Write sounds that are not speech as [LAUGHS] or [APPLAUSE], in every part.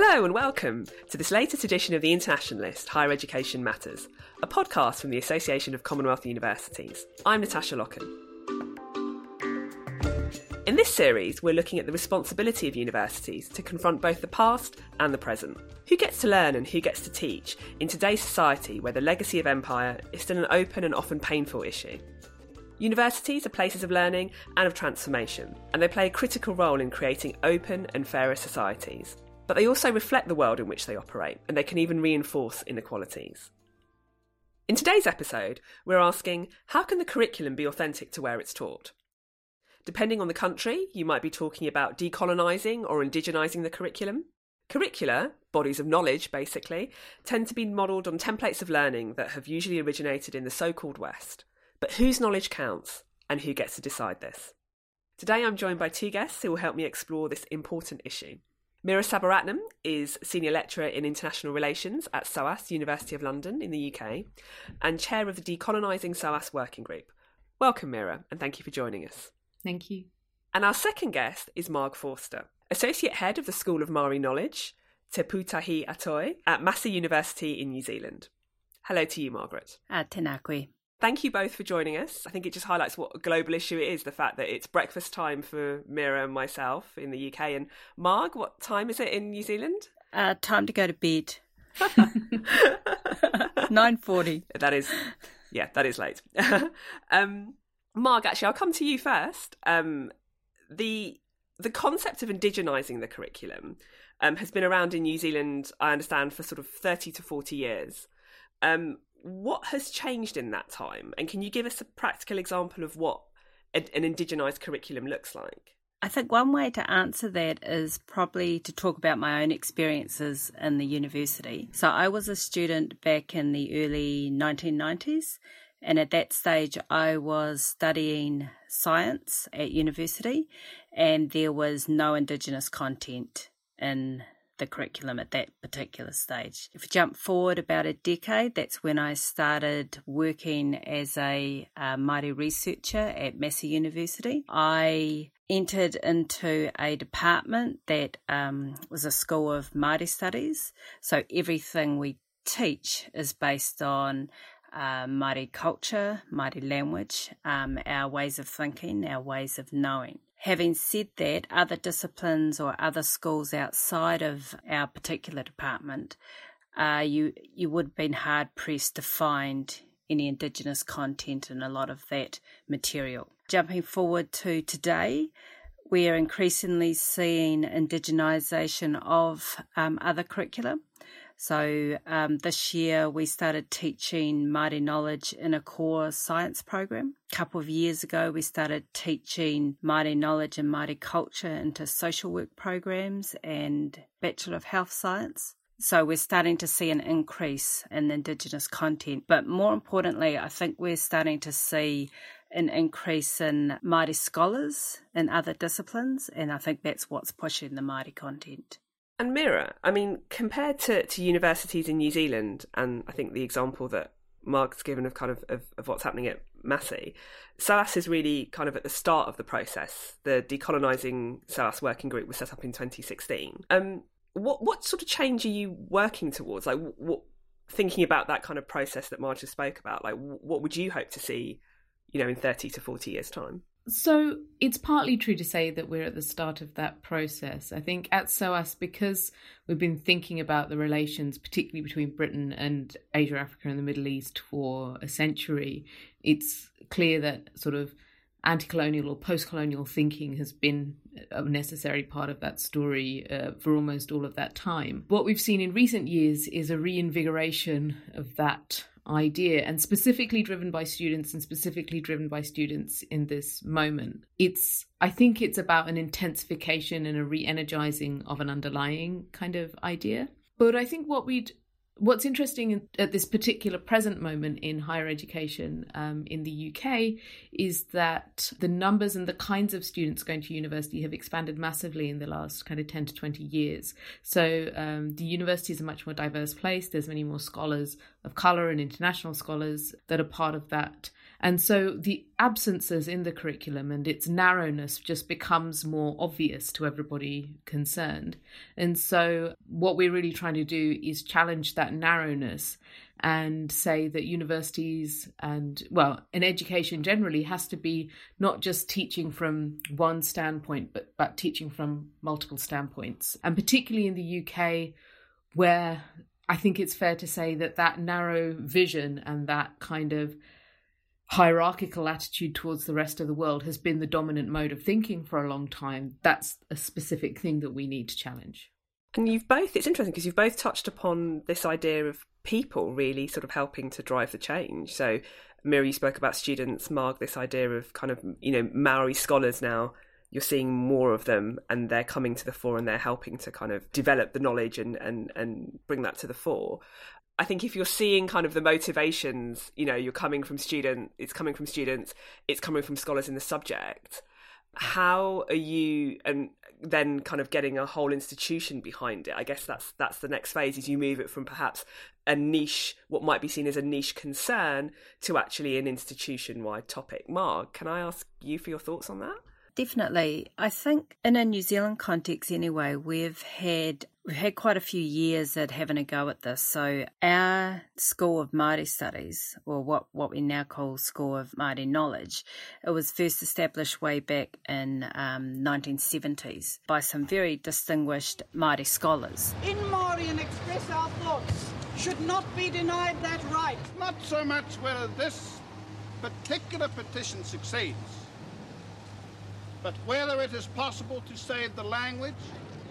Hello and welcome to this latest edition of The Internationalist Higher Education Matters, a podcast from the Association of Commonwealth Universities. I'm Natasha Locken. In this series, we're looking at the responsibility of universities to confront both the past and the present. Who gets to learn and who gets to teach in today's society where the legacy of empire is still an open and often painful issue? Universities are places of learning and of transformation, and they play a critical role in creating open and fairer societies but they also reflect the world in which they operate, and they can even reinforce inequalities. In today's episode, we're asking how can the curriculum be authentic to where it's taught? Depending on the country, you might be talking about decolonising or indigenising the curriculum. Curricula, bodies of knowledge basically, tend to be modelled on templates of learning that have usually originated in the so called West. But whose knowledge counts, and who gets to decide this? Today I'm joined by two guests who will help me explore this important issue. Meera Sabaratnam is Senior Lecturer in International Relations at SOAS, University of London in the UK, and Chair of the Decolonising SOAS Working Group. Welcome, Meera, and thank you for joining us. Thank you. And our second guest is Marg Forster, Associate Head of the School of Maori Knowledge, Te Pūtahi-a-Toi, at Massey University in New Zealand. Hello to you, Margaret. Uh, Tēnā koe. Thank you both for joining us. I think it just highlights what a global issue it is the fact that it's breakfast time for Meera and myself in the UK. And Marg, what time is it in New Zealand? Uh, time to go to bed. [LAUGHS] 9.40. That is, yeah, that is late. [LAUGHS] um, Marg, actually, I'll come to you first. Um, the the concept of indigenising the curriculum um, has been around in New Zealand, I understand, for sort of 30 to 40 years. Um, what has changed in that time? And can you give us a practical example of what an indigenised curriculum looks like? I think one way to answer that is probably to talk about my own experiences in the university. So I was a student back in the early 1990s, and at that stage I was studying science at university, and there was no Indigenous content in the curriculum at that particular stage. If you jump forward about a decade, that's when I started working as a uh, Māori researcher at Massey University. I entered into a department that um, was a school of Māori studies. So everything we teach is based on uh, Māori culture, Māori language, um, our ways of thinking, our ways of knowing. Having said that, other disciplines or other schools outside of our particular department, uh, you you would have been hard pressed to find any Indigenous content in a lot of that material. Jumping forward to today, we are increasingly seeing Indigenisation of um, other curricula. So um, this year we started teaching Māori knowledge in a core science program. A couple of years ago we started teaching Māori knowledge and Māori culture into social work programs and Bachelor of Health Science. So we're starting to see an increase in Indigenous content. But more importantly, I think we're starting to see an increase in Māori scholars in other disciplines. And I think that's what's pushing the Māori content. And Meera, I mean, compared to, to universities in New Zealand, and I think the example that Marg's given of kind of, of, of what's happening at Massey, SOAS is really kind of at the start of the process. The decolonising SOAS working group was set up in 2016. Um, what what sort of change are you working towards? Like, what thinking about that kind of process that Marg just spoke about? Like, what would you hope to see, you know, in 30 to 40 years' time? So it's partly true to say that we're at the start of that process. I think at SOAS, because we've been thinking about the relations, particularly between Britain and Asia, Africa, and the Middle East for a century, it's clear that sort of anti colonial or post colonial thinking has been a necessary part of that story uh, for almost all of that time. What we've seen in recent years is a reinvigoration of that idea and specifically driven by students and specifically driven by students in this moment. It's, I think it's about an intensification and a re energizing of an underlying kind of idea. But I think what we'd what's interesting at this particular present moment in higher education um, in the UK is that the numbers and the kinds of students going to university have expanded massively in the last kind of 10 to 20 years. So um, the university is a much more diverse place. There's many more scholars of colour and international scholars that are part of that. And so the absences in the curriculum and its narrowness just becomes more obvious to everybody concerned. And so what we're really trying to do is challenge that narrowness and say that universities and, well, an education generally has to be not just teaching from one standpoint, but, but teaching from multiple standpoints. And particularly in the UK, where I think it's fair to say that that narrow vision and that kind of hierarchical attitude towards the rest of the world has been the dominant mode of thinking for a long time. That's a specific thing that we need to challenge. And you've both, it's interesting because you've both touched upon this idea of people really sort of helping to drive the change. So, Meera, you spoke about students, Marg, this idea of kind of, you know, Maori scholars now. You're seeing more of them and they're coming to the fore and they're helping to kind of develop the knowledge and, and, and bring that to the fore. I think if you're seeing kind of the motivations, you know, you're coming from student, it's coming from students, it's coming from scholars in the subject. How are you and then kind of getting a whole institution behind it? I guess that's that's the next phase is you move it from perhaps a niche, what might be seen as a niche concern, to actually an institution wide topic. Marg, can I ask you for your thoughts on that? Definitely. I think in a New Zealand context anyway, we've had we've had quite a few years at having a go at this. So our School of Māori Studies, or what, what we now call School of Māori Knowledge, it was first established way back in um, 1970s by some very distinguished Māori scholars. In Māori and express our thoughts should not be denied that right. Not so much whether this particular petition succeeds but whether it is possible to save the language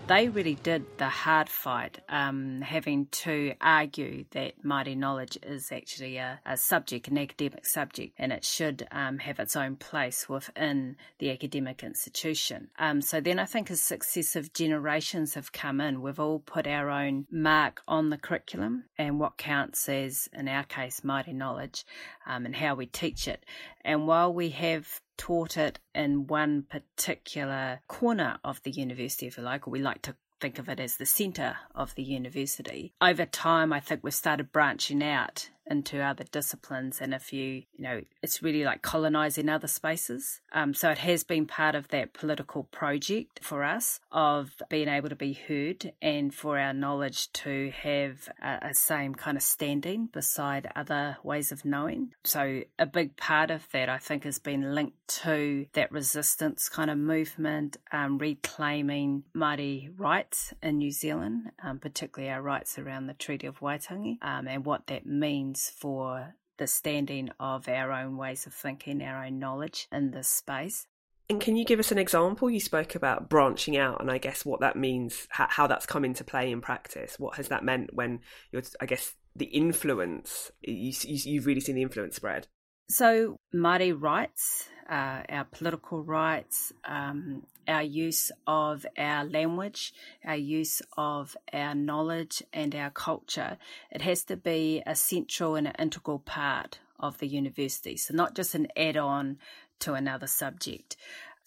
they really did the hard fight, um, having to argue that Māori knowledge is actually a, a subject, an academic subject, and it should um, have its own place within the academic institution. Um, so then I think as successive generations have come in, we've all put our own mark on the curriculum and what counts as, in our case, Māori knowledge um, and how we teach it. And while we have taught it in one particular corner of the university, if you like, or we like to think of it as the centre of the university. Over time, I think we've started branching out into other disciplines and if you you know it's really like colonizing other spaces. Um, so it has been part of that political project for us of being able to be heard and for our knowledge to have a, a same kind of standing beside other ways of knowing. So a big part of that i think has been linked to that resistance kind of movement um, reclaiming Māori rights in New Zealand um, particularly our rights around the Treaty of Waitangi um, and what that means for the standing of our own ways of thinking, our own knowledge in this space. And can you give us an example? You spoke about branching out, and I guess what that means, how that's come into play in practice. What has that meant when you're, I guess, the influence, you, you've really seen the influence spread? So, Māori rights, uh, our political rights, um, our use of our language, our use of our knowledge and our culture, it has to be a central and an integral part of the university. So, not just an add on to another subject.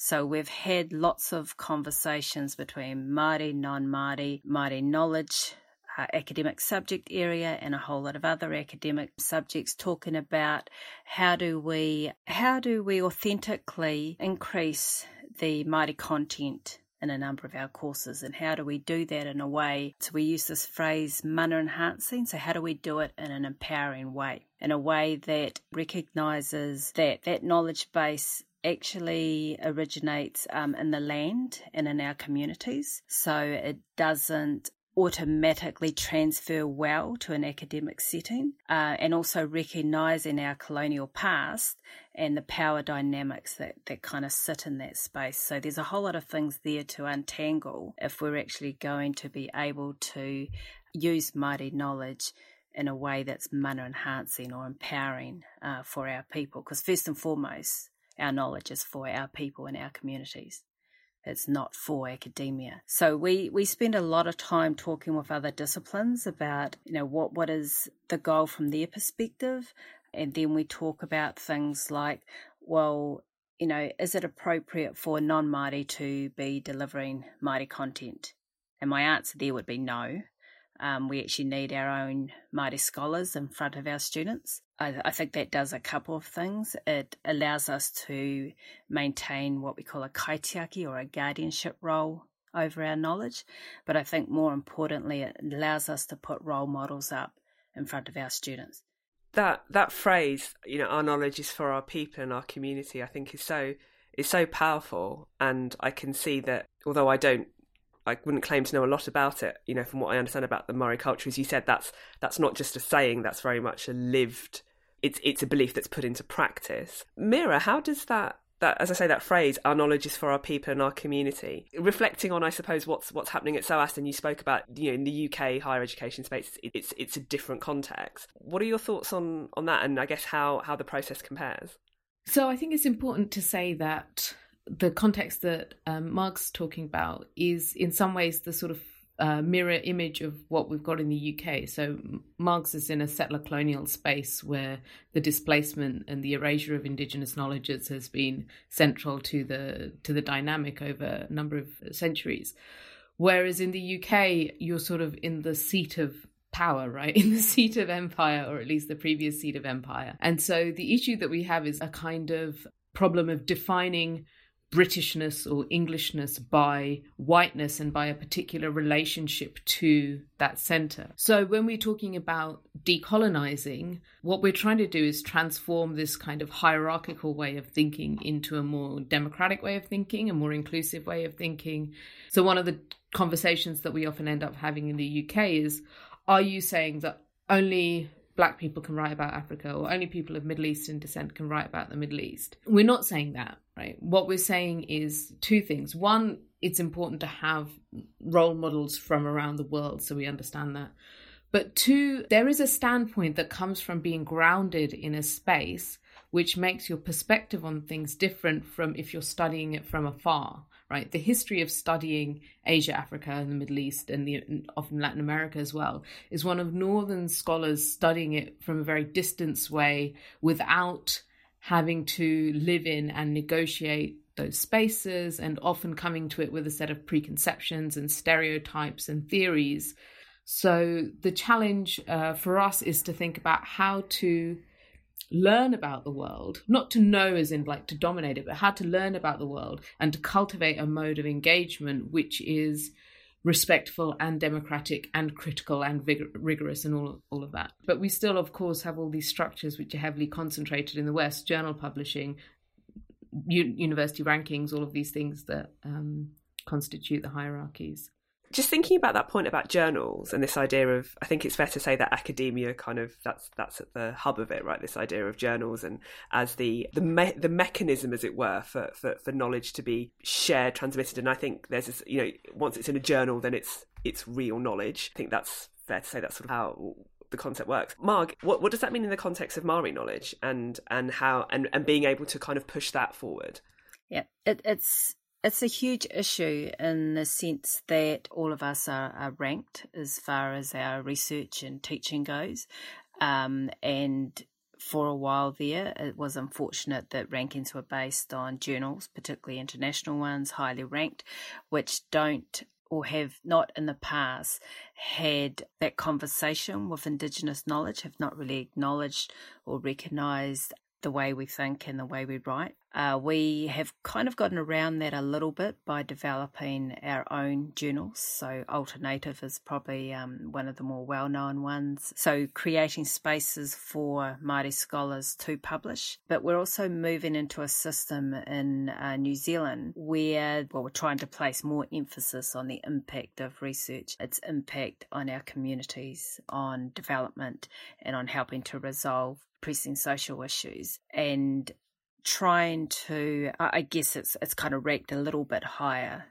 So we've had lots of conversations between Māori, non-Māori, Māori knowledge, uh, academic subject area and a whole lot of other academic subjects talking about how do we how do we authentically increase the Māori content in a number of our courses and how do we do that in a way? So we use this phrase mana enhancing so how do we do it in an empowering way in a way that recognizes that that knowledge base actually originates um, in the land and in our communities. So it doesn't automatically transfer well to an academic setting uh, and also recognizing our colonial past and the power dynamics that, that kind of sit in that space. So there's a whole lot of things there to untangle if we're actually going to be able to use Māori knowledge in a way that's mana enhancing or empowering uh, for our people. Because first and foremost, our knowledge is for our people and our communities. It's not for academia. So we, we spend a lot of time talking with other disciplines about, you know, what, what is the goal from their perspective. And then we talk about things like, well, you know, is it appropriate for non Māori to be delivering Māori content? And my answer there would be no. Um, we actually need our own Māori scholars in front of our students. I, I, think that does a couple of things. It allows us to maintain what we call a kaitiaki or a guardianship role over our knowledge. But I think more importantly, it allows us to put role models up in front of our students. That that phrase, you know, our knowledge is for our people and our community, I think is so is so powerful. And I can see that although I don't I wouldn't claim to know a lot about it, you know, from what I understand about the Maori culture, as you said, that's that's not just a saying, that's very much a lived it's it's a belief that's put into practice. Meera, how does that that as I say that phrase, our knowledge is for our people and our community. Reflecting on, I suppose, what's what's happening at SOAS, and you spoke about, you know, in the UK higher education space, it's it's a different context. What are your thoughts on on that, and I guess how how the process compares? So I think it's important to say that the context that um, Marg's talking about is, in some ways, the sort of uh, mirror image of what we've got in the UK. So Marg is in a settler colonial space where the displacement and the erasure of indigenous knowledges has been central to the to the dynamic over a number of centuries. Whereas in the UK, you're sort of in the seat of power, right? [LAUGHS] In the seat of empire, or at least the previous seat of empire. And so the issue that we have is a kind of problem of defining Britishness or Englishness by whiteness and by a particular relationship to that center. So when we're talking about decolonizing, what we're trying to do is transform this kind of hierarchical way of thinking into a more democratic way of thinking, a more inclusive way of thinking. So one of the conversations that we often end up having in the UK is are you saying that only black people can write about Africa or only people of Middle Eastern descent can write about the Middle East. We're not saying that, right? What we're saying is two things. One, it's important to have role models from around the world so we understand that. But two, there is a standpoint that comes from being grounded in a space which makes your perspective on things different from if you're studying it from afar right? The history of studying Asia, Africa, and the Middle East, and, the, and often Latin America as well, is one of Northern scholars studying it from a very distance way without having to live in and negotiate those spaces, and often coming to it with a set of preconceptions and stereotypes and theories. So, the challenge uh, for us is to think about how to learn about the world, not to know as in like to dominate it, but how to learn about the world and to cultivate a mode of engagement which is respectful and democratic and critical and rigorous and all, all of that. But we still, of course, have all these structures which are heavily concentrated in the West, journal publishing, u- university rankings, all of these things that um, constitute the hierarchies just thinking about that point about journals and this idea of i think it's fair to say that academia kind of that's that's at the hub of it right this idea of journals and as the the me- the mechanism as it were for, for for knowledge to be shared transmitted and i think there's this you know once it's in a journal then it's it's real knowledge i think that's fair to say that's sort of how the concept works. Marg, what, what does that mean in the context of Maori knowledge and and how and, and being able to kind of push that forward? Yeah, it, it's it's a huge issue in the sense that all of us are, are ranked as far as our research and teaching goes. Um, and for a while there, it was unfortunate that rankings were based on journals, particularly international ones, highly ranked, which don't or have not in the past had that conversation with Indigenous knowledge, have not really acknowledged or recognised the way we think and the way we write. Uh, we have kind of gotten around that a little bit by developing our own journals. So, Alternative is probably um, one of the more well known ones. So, creating spaces for Māori scholars to publish. But we're also moving into a system in uh, New Zealand where well, we're trying to place more emphasis on the impact of research, its impact on our communities, on development, and on helping to resolve pressing social issues and trying to I guess it's it's kind of ranked a little bit higher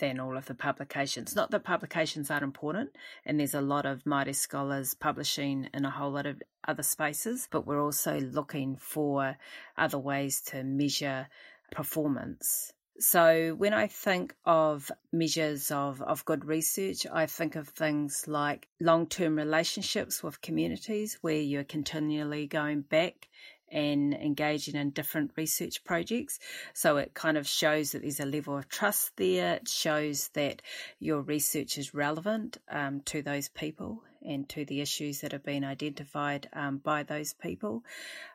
than all of the publications. Not that publications aren't important, and there's a lot of Māori scholars publishing in a whole lot of other spaces, but we're also looking for other ways to measure performance. So when I think of measures of, of good research, I think of things like long term relationships with communities where you're continually going back and engaging in different research projects. So it kind of shows that there's a level of trust there. It shows that your research is relevant um, to those people and to the issues that have been identified um, by those people.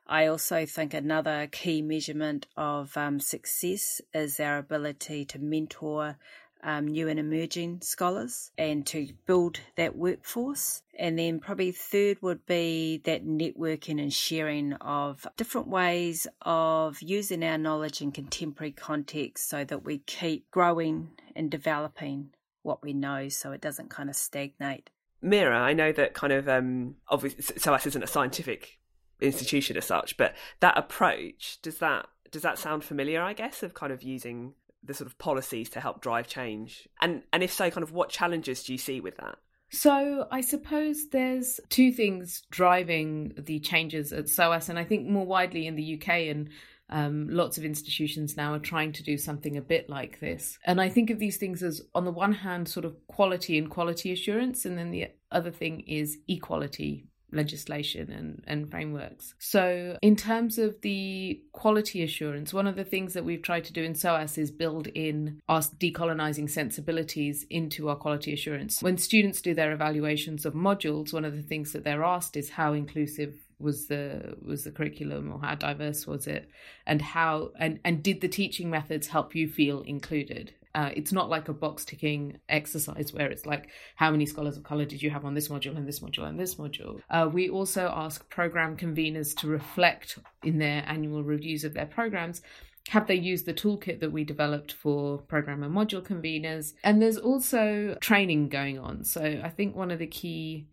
I also think another key measurement of um, success is our ability to mentor um, new and emerging scholars and to build that workforce. And then probably third would be that networking and sharing of different ways of using our knowledge in contemporary context so that we keep growing and developing what we know so it doesn't kind of stagnate. Meera, I know that kind of um, obviously SOAS isn't a scientific institution as such, but that approach does that does that sound familiar? I guess of kind of using the sort of policies to help drive change, and and if so, kind of what challenges do you see with that? So I suppose there's two things driving the changes at SOAS, and I think more widely in the UK and um, lots of institutions now are trying to do something a bit like this. And I think of these things as, on the one hand, sort of quality and quality assurance, and then the other thing is equality legislation and, and frameworks. So, in terms of the quality assurance, one of the things that we've tried to do in SOAS is build in our decolonizing sensibilities into our quality assurance. When students do their evaluations of modules, one of the things that they're asked is how inclusive was the was the curriculum or how diverse was it and how and and did the teaching methods help you feel included uh, it's not like a box ticking exercise where it's like how many scholars of color did you have on this module and this module and this module? Uh, we also ask program conveners to reflect in their annual reviews of their programs. Have they used the toolkit that we developed for program and module conveners? And there's also training going on. So i think one of the key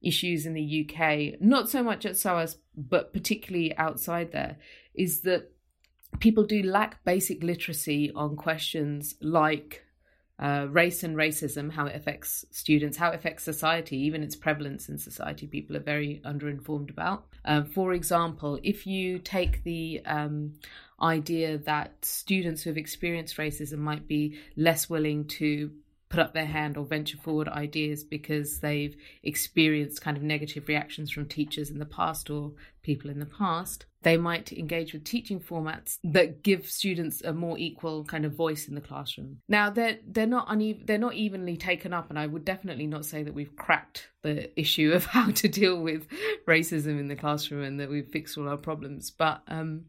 issues in the UK, not so much at SOAS, but particularly outside there, is that people do lack basic literacy on questions like uh, race and racism, how it affects students, how it affects society, even its prevalence in society, people are very underinformed about. Uh, for example, if you take the um, idea that students who have experienced racism might be less willing to put up their hand or venture forward ideas because they've experienced kind of negative reactions from teachers in the past or people in the past. They might engage with teaching formats that give students a more equal kind of voice in the classroom. Now they're they're not uneven, they're not evenly taken up, and I would definitely not say that we've cracked the [LAUGHS] issue of how to deal with racism in the classroom and that we've fixed all our problems. But um,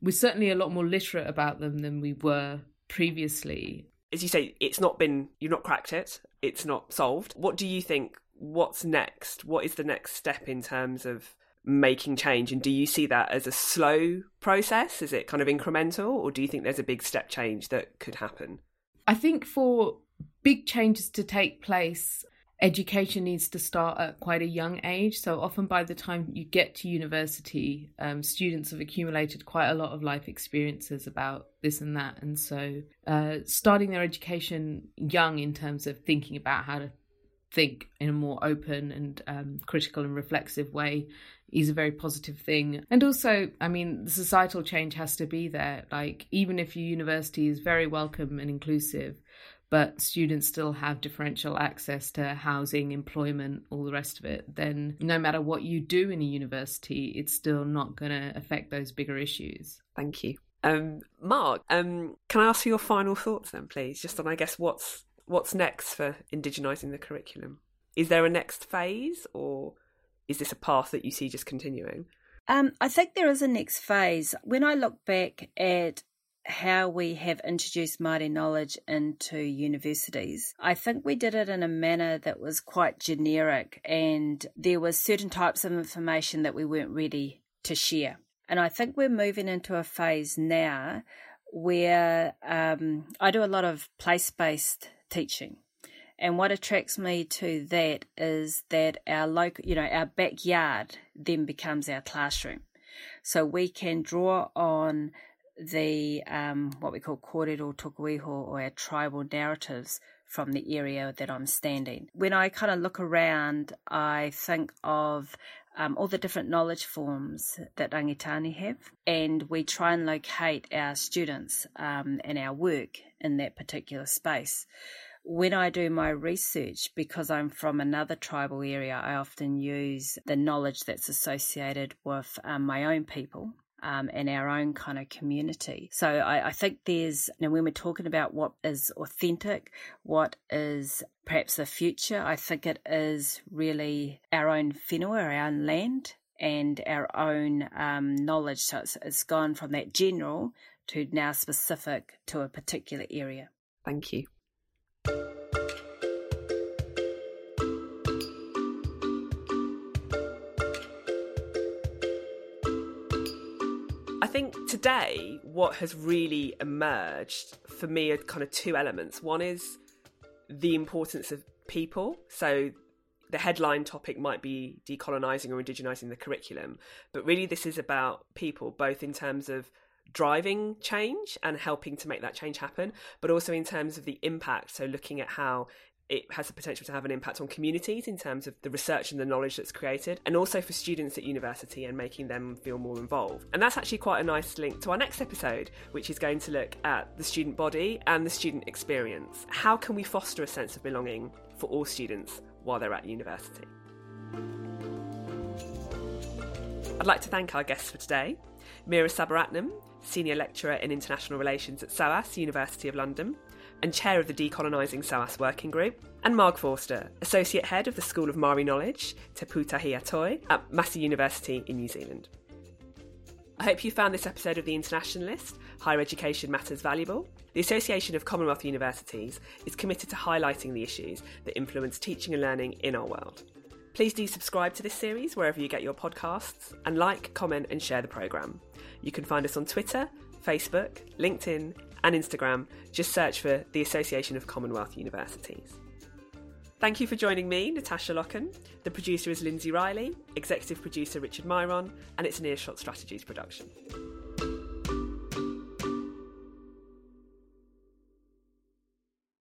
we're certainly a lot more literate about them than we were previously as you say, it's not been, you've not cracked it, it's not solved. What do you think? What's next? What is the next step in terms of making change? And do you see that as a slow process? Is it kind of incremental? Or do you think there's a big step change that could happen? I think for big changes to take place, education needs to start at quite a young age. So often by the time you get to university, um, students have accumulated quite a lot of life experiences about this and that. And so uh, starting their education young in terms of thinking about how to think in a more open and um, critical and reflexive way is a very positive thing. And also, I mean, the societal change has to be there. Like, even if your university is very welcome and inclusive, but students still have differential access to housing, employment, all the rest of it, then no matter what you do in a university, it's still not going to affect those bigger issues. Thank you. Um, Marg, um, can I ask for your final thoughts then, please? Just on, I guess, what's what's next for indigenising the curriculum? Is there a next phase, or is this a path that you see just continuing? Um, I think there is a next phase. When I look back at how we have introduced Māori knowledge into universities. I think we did it in a manner that was quite generic and there were certain types of information that we weren't ready to share. And I think we're moving into a phase now where um, I do a lot of place based teaching. And what attracts me to that is that our local, you know, our backyard then becomes our classroom. So we can draw on the um, what we call kōrero tukuiho or our tribal narratives from the area that I'm standing. When I kind of look around, I think of um, all the different knowledge forms that Rangitane have, and we try and locate our students um, and our work in that particular space. When I do my research, because I'm from another tribal area, I often use the knowledge that's associated with um, my own people um, in our own kind of community. So I, I think there's, you know, when we're talking about what is authentic, what is perhaps the future, I think it is really our own whenua, our own land, and our own um, knowledge. So it's, it's gone from that general to now specific to a particular area. Thank you. I think today, what has really emerged for me are kind of two elements. One is the importance of people. So the headline topic might be decolonising or indigenising the curriculum, but really this is about people, both in terms of driving change and helping to make that change happen, but also in terms of the impact. So looking at how it has the potential to have an impact on communities in terms of the research and the knowledge that's created, and also for students at university and making them feel more involved. And that's actually quite a nice link to our next episode, which is going to look at the student body and the student experience. How can we foster a sense of belonging for all students while they're at university? I'd like to thank our guests for today Meera Sabaratnam, Senior Lecturer in International Relations at SOAS, University of London, and Chair of the Decolonising SOAS Working Group, and Marg Forster, Associate Head of the School of Maori Knowledge, Te Pūtahi-a-Toi, at Massey University in New Zealand. I hope you found this episode of The Internationalist, Higher Education Matters valuable. The Association of Commonwealth Universities is committed to highlighting the issues that influence teaching and learning in our world. Please do subscribe to this series wherever you get your podcasts and like, comment, and share the programme. You can find us on Twitter, Facebook, LinkedIn, and Instagram. Just search for the Association of Commonwealth Universities. Thank you for joining me, Natasha Locken. The producer is Lindsay Riley, executive producer Richard Myron, and it's an Earshot Strategies production.